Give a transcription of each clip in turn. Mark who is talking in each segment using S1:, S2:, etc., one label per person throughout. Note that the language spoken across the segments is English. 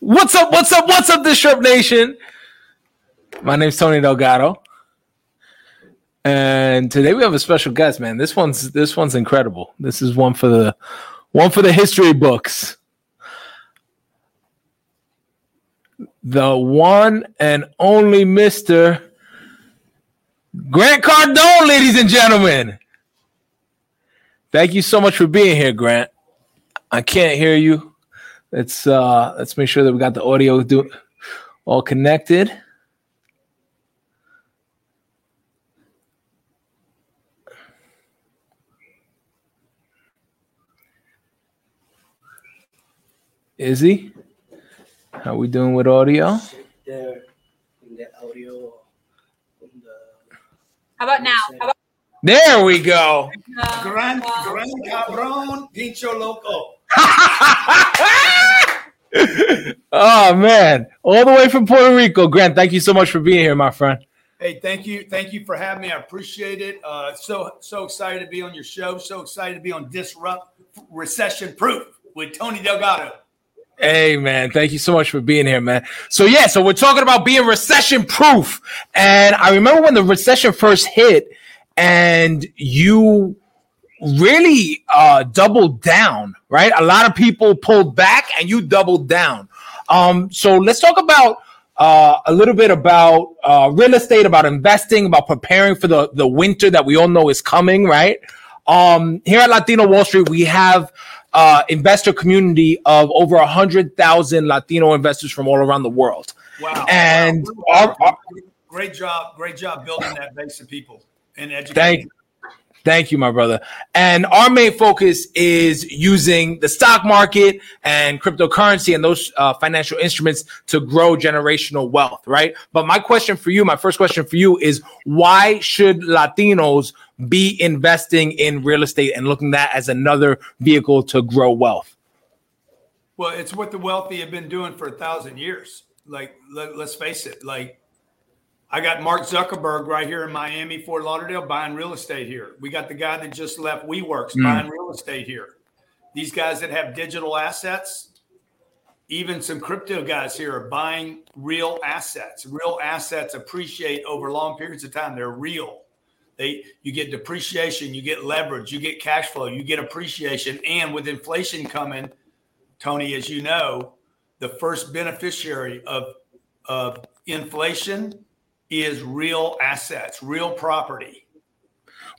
S1: What's up? What's up? What's up, Disrupt Nation? My name's Tony Delgado, and today we have a special guest. Man, this one's this one's incredible. This is one for the one for the history books. The one and only Mister Grant Cardone, ladies and gentlemen. Thank you so much for being here, Grant. I can't hear you. Let's uh let's make sure that we got the audio do all connected. Izzy, how we doing with audio?
S2: there in the audio. on the-
S3: How about now? How about
S1: There we go.
S3: now?
S2: Gran,
S3: Uh,
S2: gran cabrón, pincho loco.
S1: oh man, all the way from Puerto Rico. Grant, thank you so much for being here, my friend.
S2: Hey, thank you, thank you for having me. I appreciate it. Uh, so so excited to be on your show. So excited to be on Disrupt Recession Proof with Tony Delgado.
S1: Hey man, thank you so much for being here, man. So yeah, so we're talking about being recession proof. And I remember when the recession first hit and you really uh doubled down, right? A lot of people pulled back and you doubled down. Um so let's talk about uh, a little bit about uh, real estate, about investing, about preparing for the, the winter that we all know is coming, right? Um, here at Latino Wall Street, we have uh, investor community of over a hundred thousand Latino investors from all around the world.
S2: Wow.
S1: And
S2: Wow.
S1: our- our-
S2: great job, great job building that base of people and educating.
S1: Thank, thank you, my brother. And our main focus is using the stock market and cryptocurrency and those uh, financial instruments to grow generational wealth, right? But my question for you, my first question for you is why should Latinos be investing in real estate and looking at that as another vehicle to grow wealth?
S2: Well, it's what the wealthy have been doing for a thousand years. Like, let, us face it. Like, I got Mark Zuckerberg right here in Miami, Fort Lauderdale, buying real estate here. We got the guy that just left WeWorks
S1: Mm.
S2: buying real estate here. These guys that have digital assets, even some crypto guys here are buying real assets. Real assets appreciate over long periods of time. They're real. They you get depreciation, you get leverage, you get cash flow, you get appreciation, and with inflation coming, Tony, as you know, the first beneficiary of, of inflation is real assets, real property.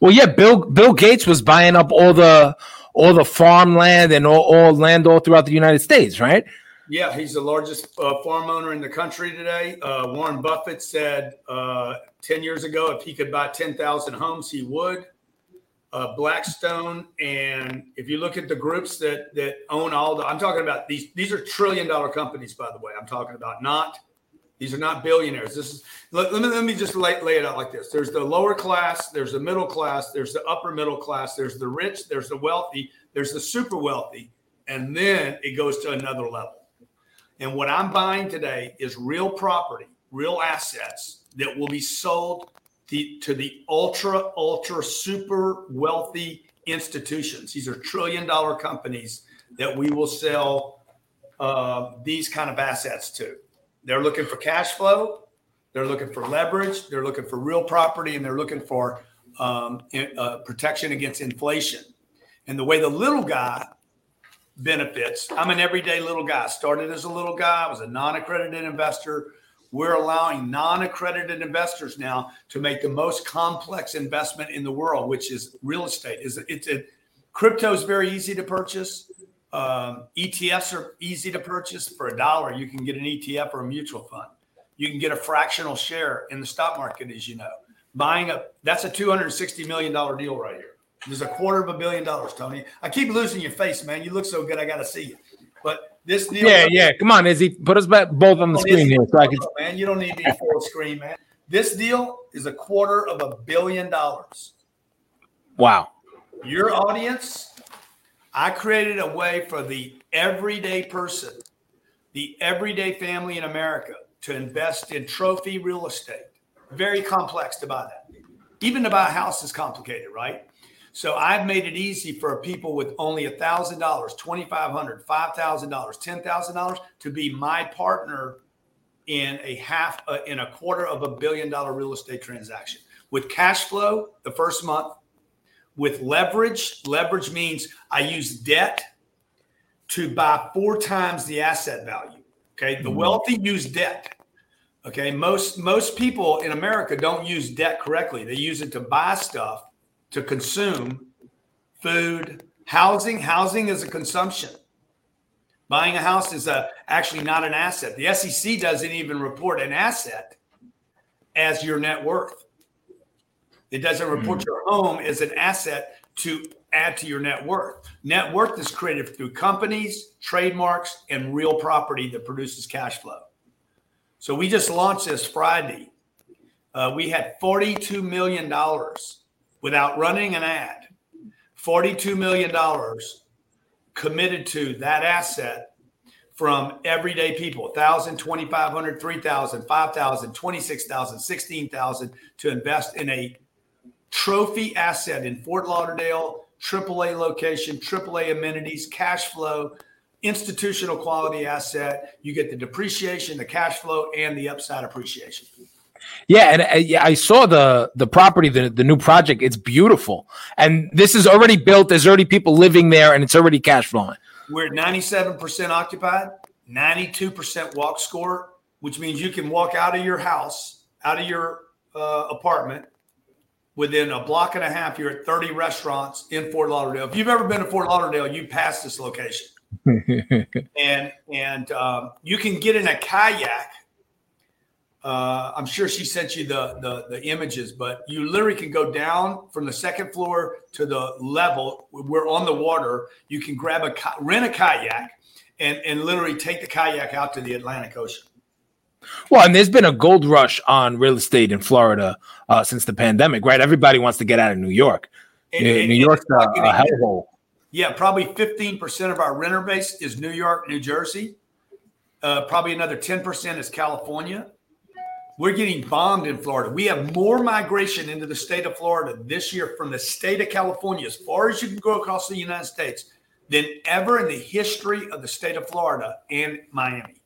S1: Well, yeah, Bill Bill Gates was buying up all the all the farmland and all, all land all throughout the United States, right?
S2: Yeah, he's the largest uh, farm owner in the country today. Uh, Warren Buffett said uh, 10 years ago if he could buy 10,000 homes, he would. Uh, Blackstone, and if you look at the groups that that own all the, I'm talking about these. These are trillion dollar companies, by the way. I'm talking about not. These are not billionaires. This is. Let, let me let me just lay, lay it out like this. There's the lower class. There's the middle class. There's the upper middle class. There's the rich. There's the wealthy. There's the super wealthy, and then it goes to another level. And what I'm buying today is real property, real assets that will be sold the, to the ultra, ultra, super wealthy institutions. These are trillion dollar companies that we will sell uh, these kind of assets to. They're looking for cash flow, they're looking for leverage, they're looking for real property, and they're looking for um, uh, protection against inflation. And the way the little guy benefits. I'm an everyday little guy. Started as a little guy. I was a non-accredited investor. We're allowing non-accredited investors now to make the most complex investment in the world, which is real estate. Is it's a crypto is very easy to purchase. Um, ETFs are easy to purchase for a dollar. You can get an ETF or a mutual fund. You can get a fractional share in the stock market, as you know. Buying a that's a two hundred sixty million dollar deal right here. There's a quarter of a billion dollars, Tony. I keep losing your face, man. You look so good. I got to see you. But this deal,
S1: Yeah, yeah. Come on, Izzy. Put us back both on the screen here so I can
S2: man, you don't need to be full screen, man. This deal is a quarter of a billion dollars.
S1: Wow.
S2: Your audience, I created a way for the everyday person, the everyday family in America to invest in trophy real estate. Very complex to buy that. Even to buy a house is complicated, right? So I've made it easy for people with only a thousand dollars, twenty five hundred, five thousand dollars, ten thousand dollars to be my partner in a half, uh, in a quarter of a billion dollar real estate transaction with cash flow the first month. With leverage, leverage means I use debt to buy four times the asset value. Okay, the mm-hmm. wealthy use debt. Okay, most most people in America don't use debt correctly. They use it to buy stuff, to consume food, housing. Housing is a consumption. Buying a house is a, actually not an asset. The SEC doesn't even report an asset as your net worth. It doesn't report mm-hmm. your home as an asset to add to your net worth. Net worth is created through companies, trademarks, and real property that produces cash flow. So we just launched this Friday. Uh, we had $42 million without running an ad, $42 million committed to that asset from everyday people 1,000, 2,500, 3,000, 5,000, 26,000, 16,000 to invest in a trophy asset in Fort Lauderdale, AAA location, AAA amenities, cash flow, institutional quality asset. You get the depreciation, the cash flow, and the upside appreciation.
S1: Yeah, and uh, yeah, I saw the the property, the the new project. It's beautiful, and this is already built. There's already people living there, and it's already cash flowing.
S2: We're at 97 percent occupied, 92 percent walk score, which means you can walk out of your house, out of your uh, apartment, within a block and a half. You're at 30 restaurants in Fort Lauderdale. If you've ever been to Fort Lauderdale, you pass this location. and and um, you can get in a kayak. Uh, I'm sure she sent you the, the, the images, but you literally can go down from the second floor to the level. We're on the water. You can grab a rent a kayak and and literally take the kayak out to the Atlantic Ocean.
S1: Well, and there's been a gold rush on real estate in Florida uh, since the pandemic, right? Everybody wants to get out of New York. And, New, and, York's a, a hellhole.
S2: Yeah, probably 15% of our renter base is New York, New Jersey. Uh, probably another 10% is California. We're getting bombed in Florida. We have more migration into the state of Florida this year from the state of California, as far as you can go across the United States, than ever in the history of the state of Florida and Miami.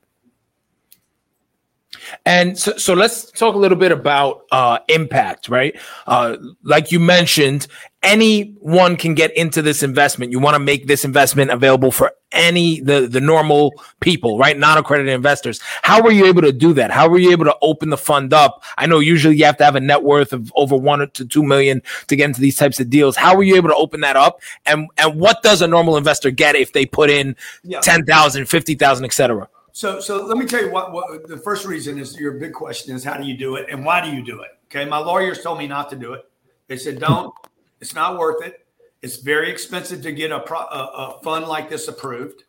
S1: And so, so let's talk a little bit about uh, impact, right? Uh, like you mentioned, anyone can get into this investment. You want to make this investment available for any the the normal people, right? Non accredited investors. How were you able to do that? How were you able to open the fund up? I know usually you have to have a net worth of over one to two million to get into these types of deals. How were you able to open that up? And and what does a normal investor get if they put in yeah. 10,000, 50,000, et cetera?
S2: So, so let me tell you what, what the first reason is your big question is how do you do it and why do you do it? Okay. My lawyers told me not to do it. They said, don't, it's not worth it. It's very expensive to get a, pro, a, a fund like this approved.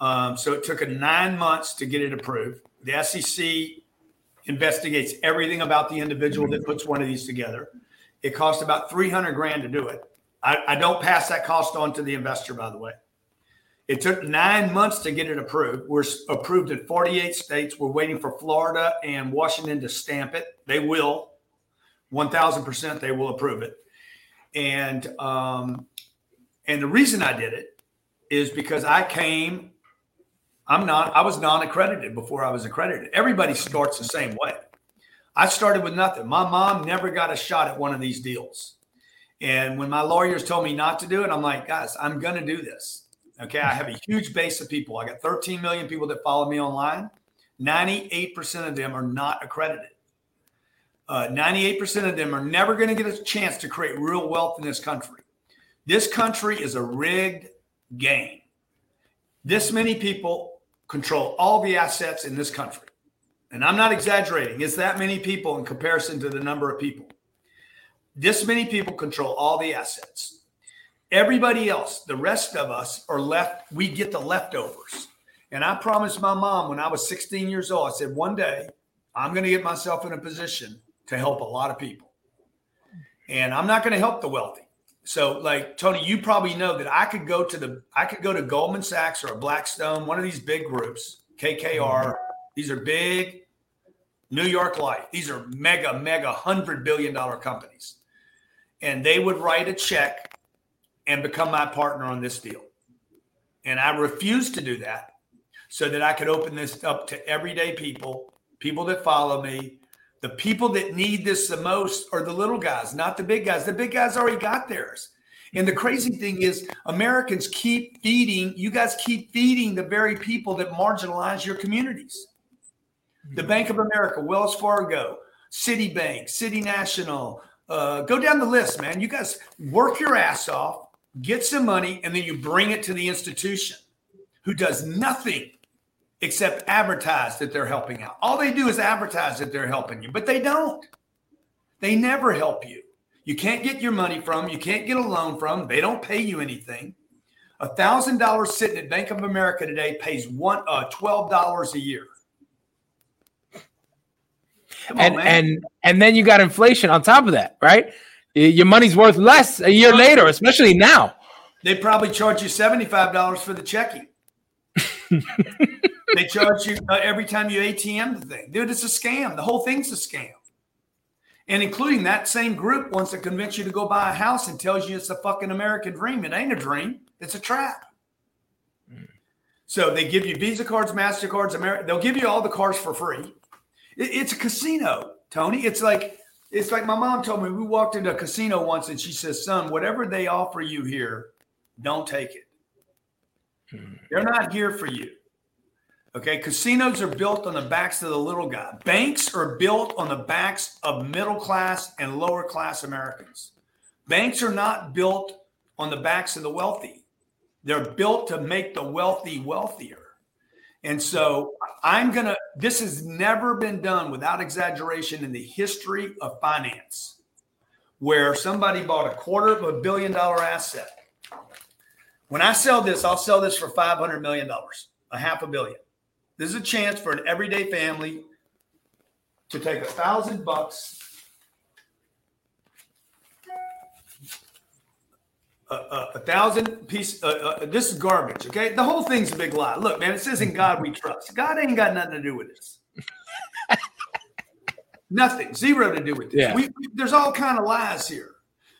S2: Um, so it took a nine months to get it approved. The SEC investigates everything about the individual that puts one of these together. It costs about 300 grand to do it. I, I don't pass that cost on to the investor, by the way. It took nine months to get it approved. We're approved in 48 states. We're waiting for Florida and Washington to stamp it. They will, 1000% they will approve it. And um, and the reason I did it is because I came, I'm not, I was non-accredited before I was accredited. Everybody starts the same way. I started with nothing. My mom never got a shot at one of these deals. And when my lawyers told me not to do it, I'm like, guys, I'm going to do this. Okay. I have a huge base of people. I got 13 million people that follow me online. 98% of them are not accredited. Uh, 98% of them are never going to get a chance to create real wealth in this country. This country is a rigged game. This many people control all the assets in this country. And I'm not exaggerating. It's that many people in comparison to the number of people. This many people control all the assets. Everybody else, the rest of us are left, we get the leftovers. And I promised my mom when I was 16 years old, I said, one day I'm going to get myself in a position to help a lot of people. And I'm not going to help the wealthy. So, like Tony, you probably know that I could go to the I could go to Goldman Sachs or a Blackstone, one of these big groups, KKR. These are big New York Life. These are mega, mega hundred billion dollar companies and they would write a check and become my partner on this deal. And I refused to do that so that I could open this up to everyday people, people that follow me. The people that need this the most are the little guys, not the big guys. The big guys already got theirs. And the crazy thing is, Americans keep feeding, you guys keep feeding the very people that marginalize your communities. The Bank of America, Wells Fargo, Citibank, City National, uh, go down the list, man. You guys work your ass off, get some money, and then you bring it to the institution who does nothing except advertise that they're helping out. All they do is advertise that they're helping you, but they don't. They never help you. You can't get your money from, you can't get a loan from, they don't pay you anything. A thousand dollars sitting at Bank of America today pays one uh, twelve dollars a year.
S1: And and and then you got inflation on top of that, right? Your money's worth less a year later, especially now.
S2: They probably charge you seventy five dollars for the checking. they charge you uh, every time you ATM the thing, dude. It's a scam. The whole thing's a scam. And including that same group wants to convince you to go buy a house and tells you it's a fucking American dream. It ain't a dream. It's a trap. So they give you Visa cards, Mastercards, America. They'll give you all the cards for free. It, it's a casino, Tony. It's like it's like my mom told me. We walked into a casino once, and she says, "Son, whatever they offer you here, don't take it. Hmm. They're not here for you." Okay, casinos are built on the backs of the little guy. Banks are built on the backs of middle class and lower class Americans. Banks are not built on the backs of the wealthy. They're built to make the wealthy wealthier. And so I'm going to, this has never been done without exaggeration in the history of finance, where somebody bought a quarter of a billion dollar asset. When I sell this, I'll sell this for $500 million, a half a billion. This is a chance for an everyday family to take a thousand bucks a, thousand piece. Uh, uh, this is garbage. Okay, the whole thing's a big lie. Look, man, it says in God we trust. God ain't got nothing to do with this. nothing, zero to do with this. Yeah. We, there's all kind of lies here.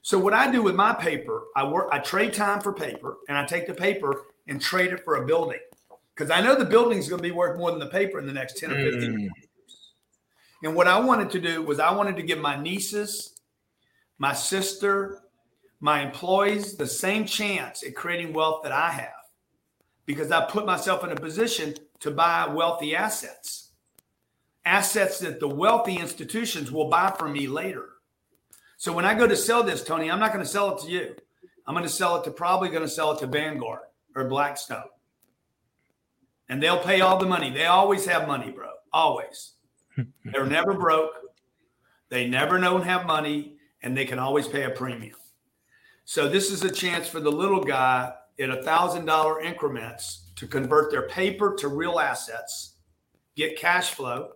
S2: So what I do with my paper, I work, I trade time for paper, and I take the paper and trade it for a building because I know the building is going to be worth more than the paper in the next ten or fifteen mm. years. And what I wanted to do was I wanted to give my nieces, my sister, my employees the same chance at creating wealth that I have because I put myself in a position to buy wealthy assets, assets that the wealthy institutions will buy from me later. So when I go to sell this, Tony, I'm not going to sell it to you. I'm going to sell it to probably going to sell it to Vanguard or Blackstone. And they'll pay all the money. They always have money, bro. Always. They're never broke. They never don't have money and they can always pay a premium. So this is a chance for the little guy in a thousand dollar increments to convert their paper to real assets, get cash flow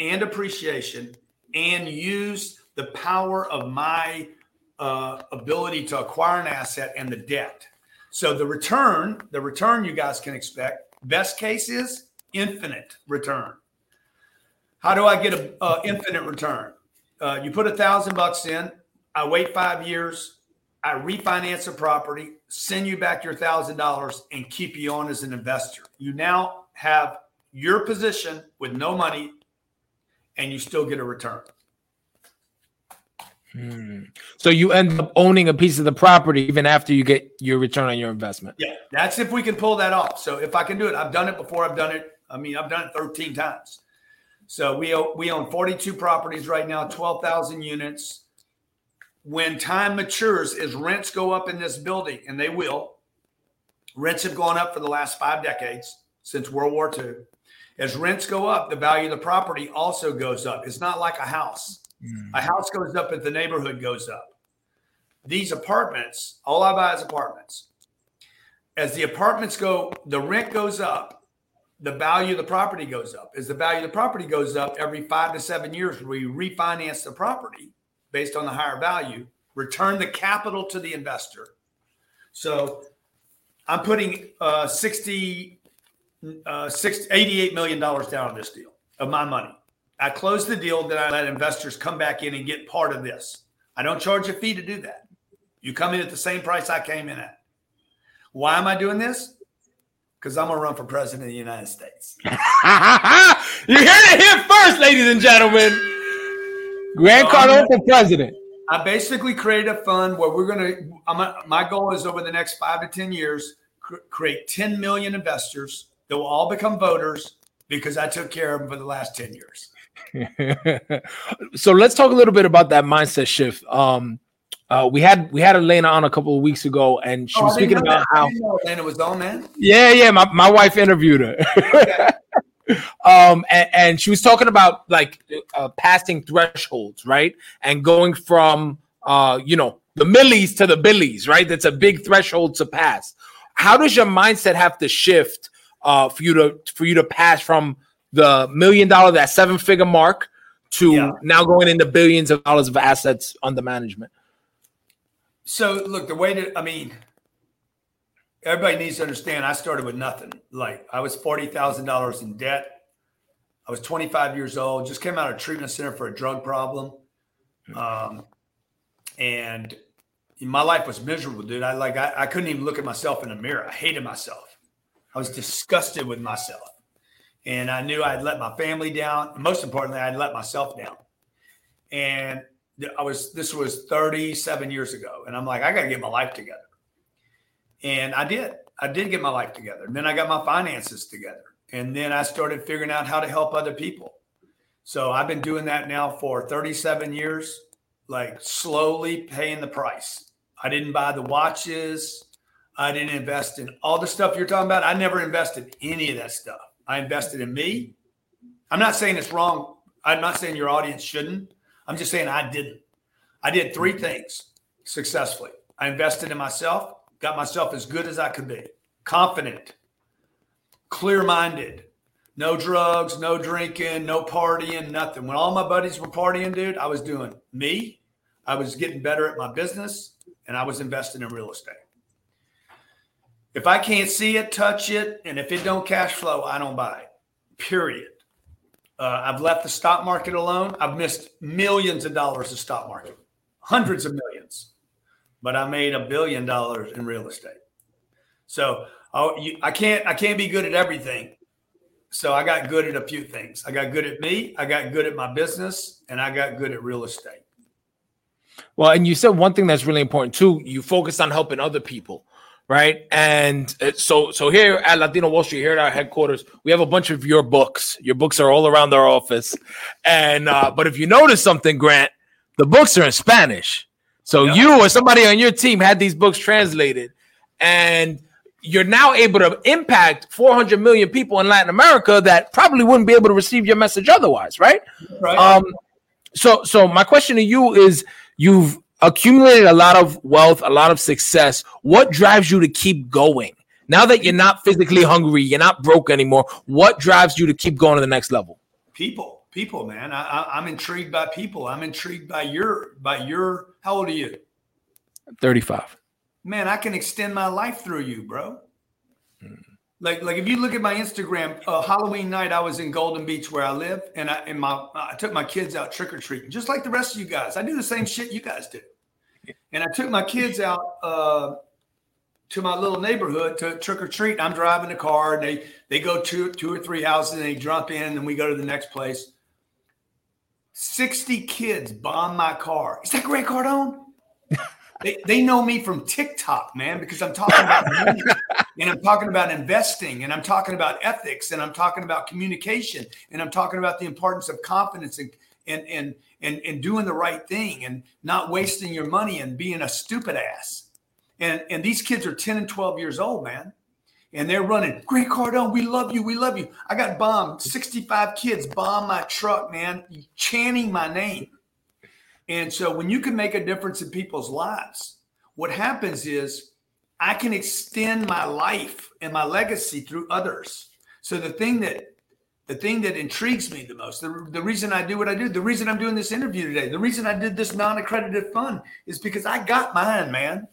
S2: and appreciation, and use the power of my uh, ability to acquire an asset and the debt. So the return, the return you guys can expect, best case is infinite return. How do I get an infinite return? Uh, you put a thousand bucks in. I wait five years. I refinance the property, send you back your thousand dollars, and keep you on as an investor. You now have your position with no money, and you still get a return.
S1: Hmm. So you end up owning a piece of the property even after you get your return on your investment.
S2: Yeah, that's if we can pull that off. So if I can do it, I've done it before. I've done it. I mean, I've done it 13 times. So we we own 42 properties right now, 12,000 units when time matures, as rents go up in this building, and they will, rents have gone up for the last five decades since World War II. As rents go up, the value of the property also goes up. It's not like a house. Mm. A house goes up if the neighborhood goes up. These apartments, all I buy is apartments. As the apartments go, the rent goes up, the value of the property goes up. As the value of the property goes up, every five to seven years, we refinance the property based on the higher value, return the capital to the investor. So I'm putting uh, 60, uh, 60, $88 million down on this deal of my money. I close the deal, then I let investors come back in and get part of this. I don't charge a fee to do that. You come in at the same price I came in at. Why am I doing this? Because I'm gonna run for president of the United States.
S1: you heard it here first, ladies and gentlemen. Grant
S2: So,
S1: Cardone for president.
S2: I basically created a fund where we're gonna. My goal is over the next five to ten years, cr- create 10 million investors that will all become voters because I took care of them for the last 10 years.
S1: so let's talk a little bit about that mindset shift. Um, uh, we had we had Elena on a couple of weeks ago, and she
S2: Oh,
S1: was speaking about
S2: that.
S1: How
S2: Atlanta was on, man.
S1: Yeah, yeah. My, my wife interviewed her. um, and, and she was talking about like uh, passing thresholds, right? And going from uh, you know, the millies to the billies, right? That's a big threshold to pass. How does your mindset have to shift uh for you to for you to pass from the million dollar, that seven figure mark to
S2: Yeah.
S1: now going into billions of dollars of assets under management?
S2: So look, the way to I mean, everybody needs to understand I started with nothing. Like I was forty thousand dollars in debt. I was 25 years old, just came out of treatment center for a drug problem. Um, and my life was miserable, dude. I like I, I couldn't even look at myself in the mirror. I hated myself. I was disgusted with myself. And I knew I'd let my family down. Most importantly, I'd let myself down. And I was this was 37 years ago. And I'm like, I gotta get my life together. And I did. I did get my life together. And then I got my finances together. And then I started figuring out how to help other people. So I've been doing that now for 37 years, like slowly paying the price. I didn't buy the watches. I didn't invest in all the stuff you're talking about. I never invested in any of that stuff. I invested in me. I'm not saying it's wrong. I'm not saying your audience shouldn't. I'm just saying I didn't. I did three things successfully. I invested in myself, got myself as good as I could be, confident, clear minded, no drugs, no drinking, no partying, nothing. When all my buddies were partying, dude, I was doing me. I was getting better at my business and I was investing in real estate. If I can't see it, touch it, and if it don't cash flow, I don't buy it. Period. Uh, I've left the stock market alone. I've missed millions of dollars of stock market, hundreds of millions, but I made a billion dollars in real estate. So oh, you, I can't I can't be good at everything. So I got good at a few things. I got good at me. I got good at my business, and I got good at real estate.
S1: Well, and you said one thing that's really important too. You focus on helping other people, right? And uh, so, so here at Latino Wall Street, here at our headquarters, we have a bunch of your books. Your books are all around our office. And uh, but if you notice something, Grant, the books are in Spanish. So you or somebody on your team had these books translated, and you're now able to impact 400 million people in Latin America that probably wouldn't be able to receive your message otherwise, right?
S2: Right.
S1: Um, so so my question to you is you've accumulated a lot of wealth, a lot of success. What drives you to keep going? Now that you're not physically hungry, you're not broke anymore. What drives you to keep going to the next level?
S2: people, people, man. I, I, I'm intrigued by people. I'm intrigued by your by your. How old are you?
S1: 35.
S2: man, I can extend my life through you, bro. Like, like if you look at my Instagram, uh, Halloween night, I was in Golden Beach where I live, and I and my I took my kids out trick or treating, just like the rest of you guys. I do the same shit you guys do, and I took my kids out uh, to my little neighborhood to trick or treat. I'm driving the car, and they they go two two or three houses, and they jump in, and we go to the next place. Sixty kids bomb my car. Is that Grant Cardone? They, they know me from TikTok, man, because I'm talking about money and I'm talking about investing and I'm talking about ethics and I'm talking about communication and I'm talking about the importance of confidence and and and and, and doing the right thing and not wasting your money and being a stupid ass. And and these kids are 10 and 12 years old, man. And they're running, Grant Cardone, we love you, we love you. I got bombed. 65 kids bombed my truck, man, chanting my name. And so when you can make a difference in people's lives, what happens is I can extend my life and my legacy through others. So the thing that the thing that intrigues me the most, the, the reason I do what I do, the reason I'm doing this interview today, the reason I did this non-accredited fund is because I got mine, man.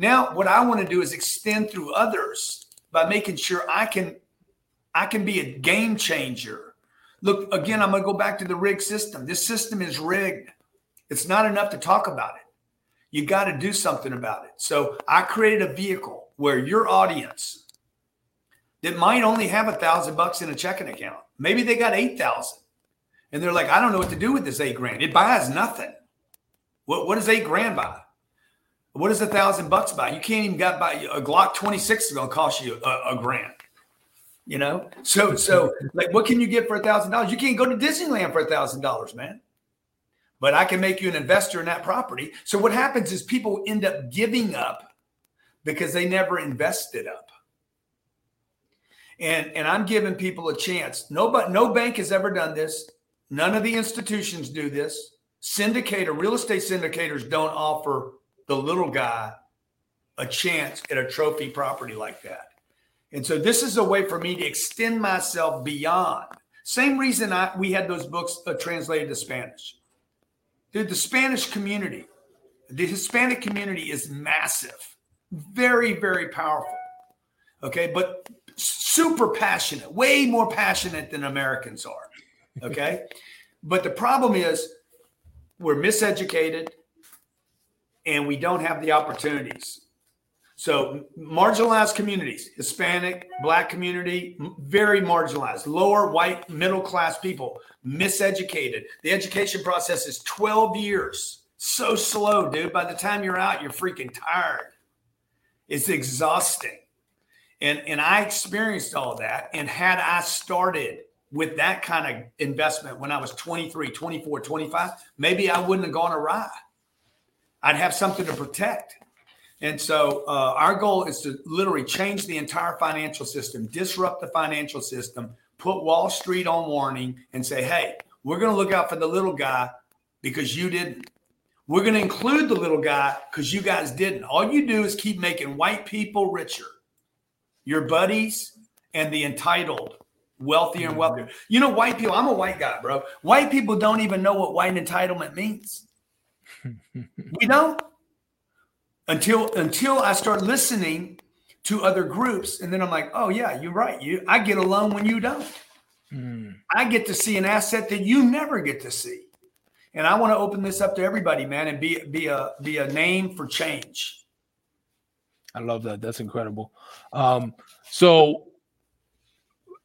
S2: Now what I want to do is extend through others by making sure I can I can be a game changer. Look, again, I'm going to go back to the rigged system. This system is rigged. It's not enough to talk about it. You got to do something about it. So I created a vehicle where your audience that might only have a thousand bucks in a checking account, maybe they got 8,000 and they're like, I don't know what to do with this eight grand. It buys nothing. What, what does eight grand buy? What does a thousand bucks buy? You can't even get buy a Glock 26 is to cost you a, a grand you know? So so like what can you get for a thousand dollars? You can't go to disneyland for a thousand dollars man. But i can make you an investor in that property. So what happens is people end up giving up because they never invested up. And and i'm giving people a chance. Nobody no bank has ever done this. None of the institutions do this. Syndicator real estate syndicators don't offer the little guy a chance at a trophy property like that and so this is a way for me to extend myself beyond. Same reason I, we had those books uh, translated to Spanish. Dude, the Spanish community, the Hispanic community is massive, very, very powerful. Okay, but super passionate, way more passionate than Americans are. Okay, but the problem is we're miseducated and we don't have the opportunities. So marginalized communities, Hispanic, black community, very marginalized, lower white, middle class people, miseducated. The education process is 12 years. So slow, dude. By the time you're out, you're freaking tired. It's exhausting. And, and I experienced all that. And had I started with that kind of investment when I was 23, 24, 25, maybe I wouldn't have gone awry. I'd have something to protect. And so uh, our goal is to literally change the entire financial system, disrupt the financial system, put Wall Street on warning, and say, hey, we're going to look out for the little guy because you didn't. We're going to include the little guy because you guys didn't. All you do is keep making white people richer, your buddies and the entitled wealthier and wealthier. You know, white people, I'm a white guy, bro. White people don't even know what white entitlement means. We don't until until I start listening to other groups, and then I'm like, oh yeah, you're right. You, I get a loan when you don't. Mm. I get to see an asset that you never get to see, and I want to open this up to everybody, man, and be be a be a name for change.
S1: I love that. That's incredible. Um, so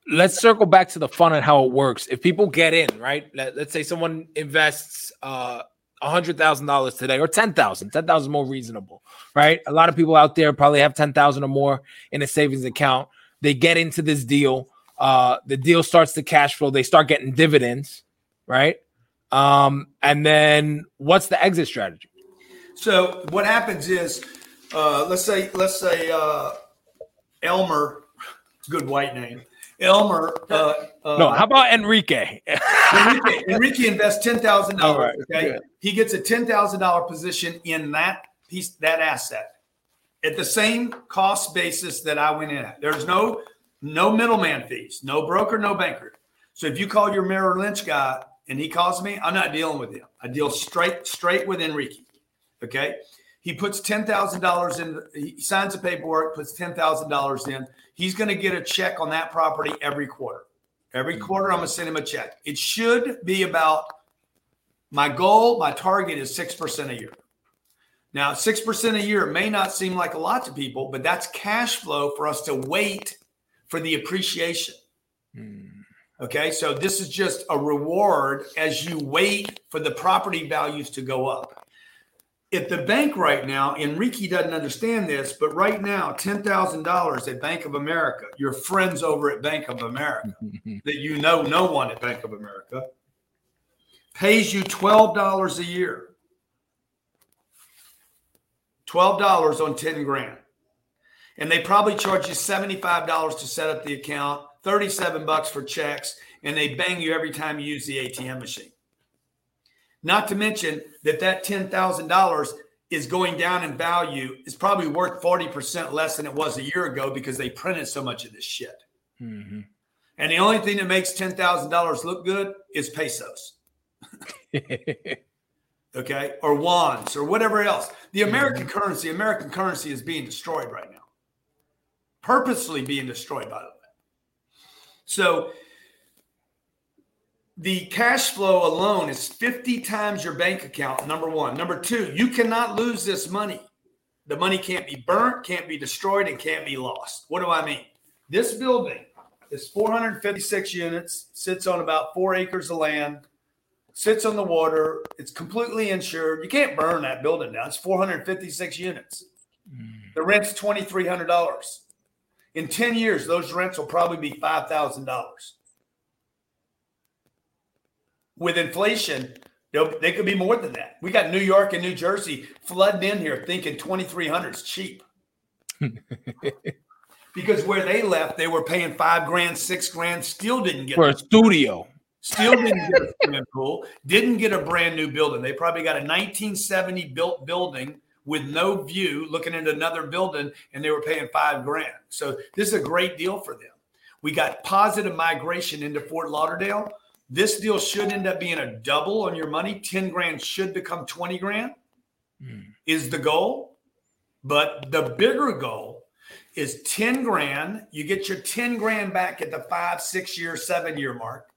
S1: let's circle back to the fun and how it works. If people get in, right? Let, us say someone invests uh, hundred thousand dollars today or ten thousand. Ten thousand more reasonable, right? A lot of people out there probably have ten thousand or more in a savings account. They get into this deal. Uh, the deal starts to cash flow. They start getting dividends, right? Um, and then what's the exit strategy?
S2: So what happens is, uh, let's say let's say uh, Elmer, it's a good white name. Elmer. Uh,
S1: uh, no, how about Enrique?
S2: Enrique, Enrique invests ten thousand dollars. Okay, good. he gets a ten thousand dollar position in that piece, that asset, at the same cost basis that I went in at. There's no no middleman fees, no broker, no banker. So if you call your Merrill Lynch guy and he calls me, I'm not dealing with him. I deal straight straight with Enrique. Okay. He puts ten thousand dollars in. He signs the paperwork, puts ten thousand dollars in he's going to get a check on that property every quarter. Every mm-hmm. quarter, I'm going to send him a check. It should be about my goal, my target is 6% a year. Now, 6% a year may not seem like a lot to people, but that's cash flow for us to wait for the appreciation. Mm. Okay, so this is just a reward as you wait for the property values to go up at the bank right now, Enrique doesn't understand this, but right now, $10,000 at Bank of America, your friends over at Bank of America, that you know no one at Bank of America, pays you $12 a year. $12 on 10 grand. And they probably charge you $75 to set up the account, 37 bucks for checks, and they bang you every time you use the ATM machine. Not to mention that that $10,000 is going down in value. It's probably worth 40% less than it was a year ago because they printed so much of this shit. Mm-hmm. And the only thing that makes $10,000 look good is pesos. okay. Or wands or whatever else. The American mm-hmm. currency, American currency is being destroyed right now. Purposely being destroyed, by the way. So the cash flow alone is 50 times your bank account. Number one. Number two, you cannot lose this money. The money can't be burnt, can't be destroyed, and can't be lost. What do I mean? This building is 456 units, sits on about four acres of land, sits on the water. It's completely insured. You can't burn that building down. It's 456 units. Hmm. The rent's $2,300. In 10 years, those rents will probably be $5,000. With inflation, they could be more than that. We got New York and New Jersey flooding in here thinking 2,300 is cheap. because where they left, they were paying five grand, six grand, still didn't get
S1: For a studio.
S2: Still didn't get a swimming pool, didn't get a brand new building. They probably got a 1970 built building with no view looking into another building and they were paying five grand. So this is a great deal for them. We got positive migration into Fort Lauderdale. This deal should end up being a double on your money. 10 grand should become 20 grand hmm. is the goal. But the bigger goal is 10 grand. You get your 10 grand back at the five, six year, seven year mark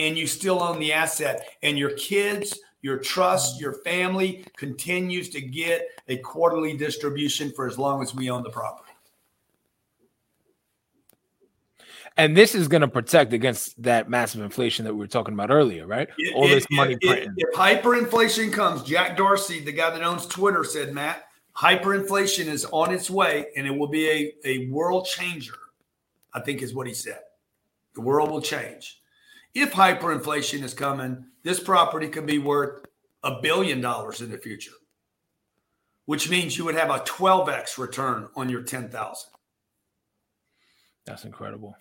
S2: and you still own the asset and your kids your trust hmm. your family continues to get a quarterly distribution for as long as we own the property
S1: And this is going to protect against that massive inflation that we were talking about earlier, right?
S2: If-
S1: All this
S2: if-
S1: money
S2: if,
S1: printing.
S2: if hyperinflation comes jack dorsey the guy that owns twitter said matt hyperinflation is on its way and it will be a, a world changer i think is what he said the world will change if hyperinflation is coming this property could be worth a billion dollars in the future which means you would have a 12x return on your 10000
S1: That's incredible.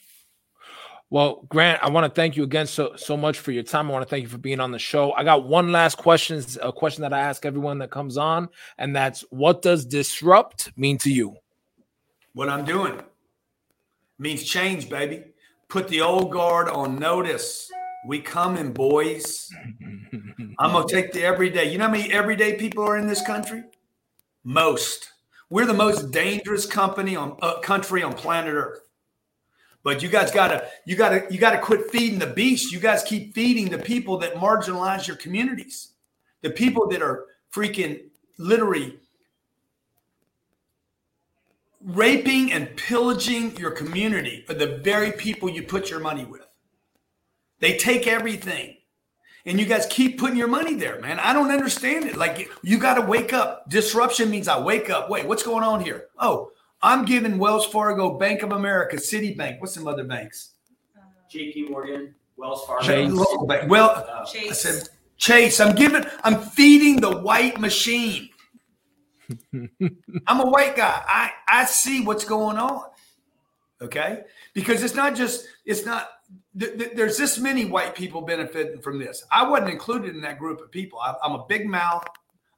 S1: Well, Grant, I want to thank you again so so much for your time. I want to thank you for being on the show. I got one last question, a question that I ask everyone that comes on, and that's what does disrupt mean to you?
S2: what I'm doing. means change, baby. Put the old guard on notice. We coming, boys. I'm gonna take the everyday. You know how many everyday people are in this country? Most. We're the most dangerous company on uh, country on planet Earth. But you guys gotta, you gotta, you gotta quit feeding the beast. You guys keep feeding the people that marginalize your communities, the people that are freaking literally raping and pillaging your community are the very people you put your money with. They take everything. And you guys keep putting your money there, man. I don't understand it. Like you got to wake up. Disruption means I wake up. Wait, what's going on here? Oh, I'm giving Wells Fargo, Bank of America, Citibank. What's some other banks?
S4: JP Morgan, Wells Fargo.
S1: Chase.
S2: Local bank. Well,
S4: Uh,
S2: I
S3: Chase.
S2: said Chase. I'm giving. I'm feeding the white machine. I'm a white guy. I I see what's going on. Okay, because it's not just it's not. Th- th- there's this many white people benefiting from this. I wasn't included in that group of people. I, I'm a big mouth.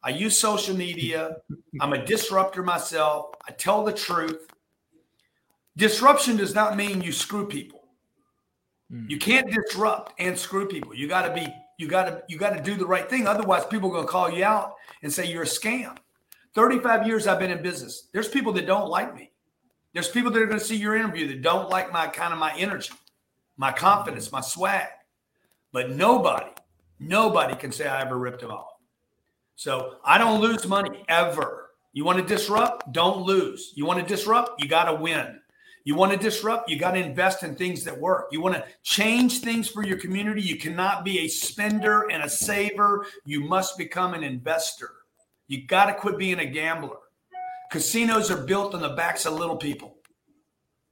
S2: I use social media. I'm a disruptor myself. I tell the truth. Disruption does not mean you screw people. Hmm. You can't disrupt and screw people. You got to be. You got to. You got to do the right thing. Otherwise, people are going to call you out and say you're a scam. 35 years I've been in business. There's people that don't like me. There's people that are going to see your interview that don't like my kind of my energy, my confidence, my swag. But nobody, nobody can say I ever ripped them off. So I don't lose money ever. You want to disrupt? Don't lose. You want to disrupt? You got to win. You want to disrupt? You got to invest in things that work. You want to change things for your community? You cannot be a spender and a saver. You must become an investor. You got to quit being a gambler. Casinos are built on the backs of little people.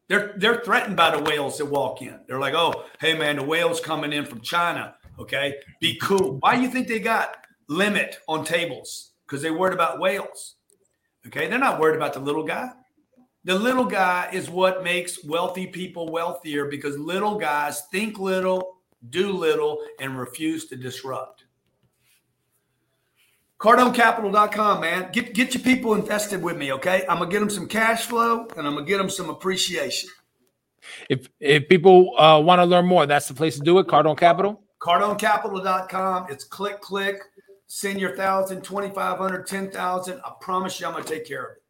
S2: They're they're threatened by the whales that walk in. They're like, "Oh, hey man, the whale's coming in from China. Okay, be cool." Why do you think they got limit on tables? Because they're worried about whales. Okay, they're not worried about the little guy. The little guy is what makes wealthy people wealthier because little guys think little, do little, and refuse to disrupt. CardoneCapital.com, man. Get get your people invested with me, okay? I'm gonna get them some cash flow and I'm gonna get them some appreciation.
S1: If if people uh, want to learn more, that's the place to do it. Cardone Capital.
S2: CardoneCapital.com. It's click, click, send your thousand, 2,500, 10,000. I promise you I'm gonna take care of it.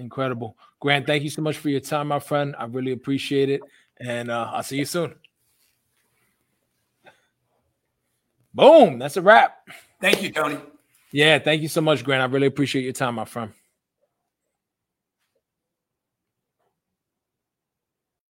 S1: Incredible, Grant. Thank you so much for your time, my friend. I really appreciate it, and uh, I'll see you soon. Boom. That's a wrap.
S2: Thank you, Tony.
S1: Yeah, thank you so much, Grant. I really appreciate your time, my friend.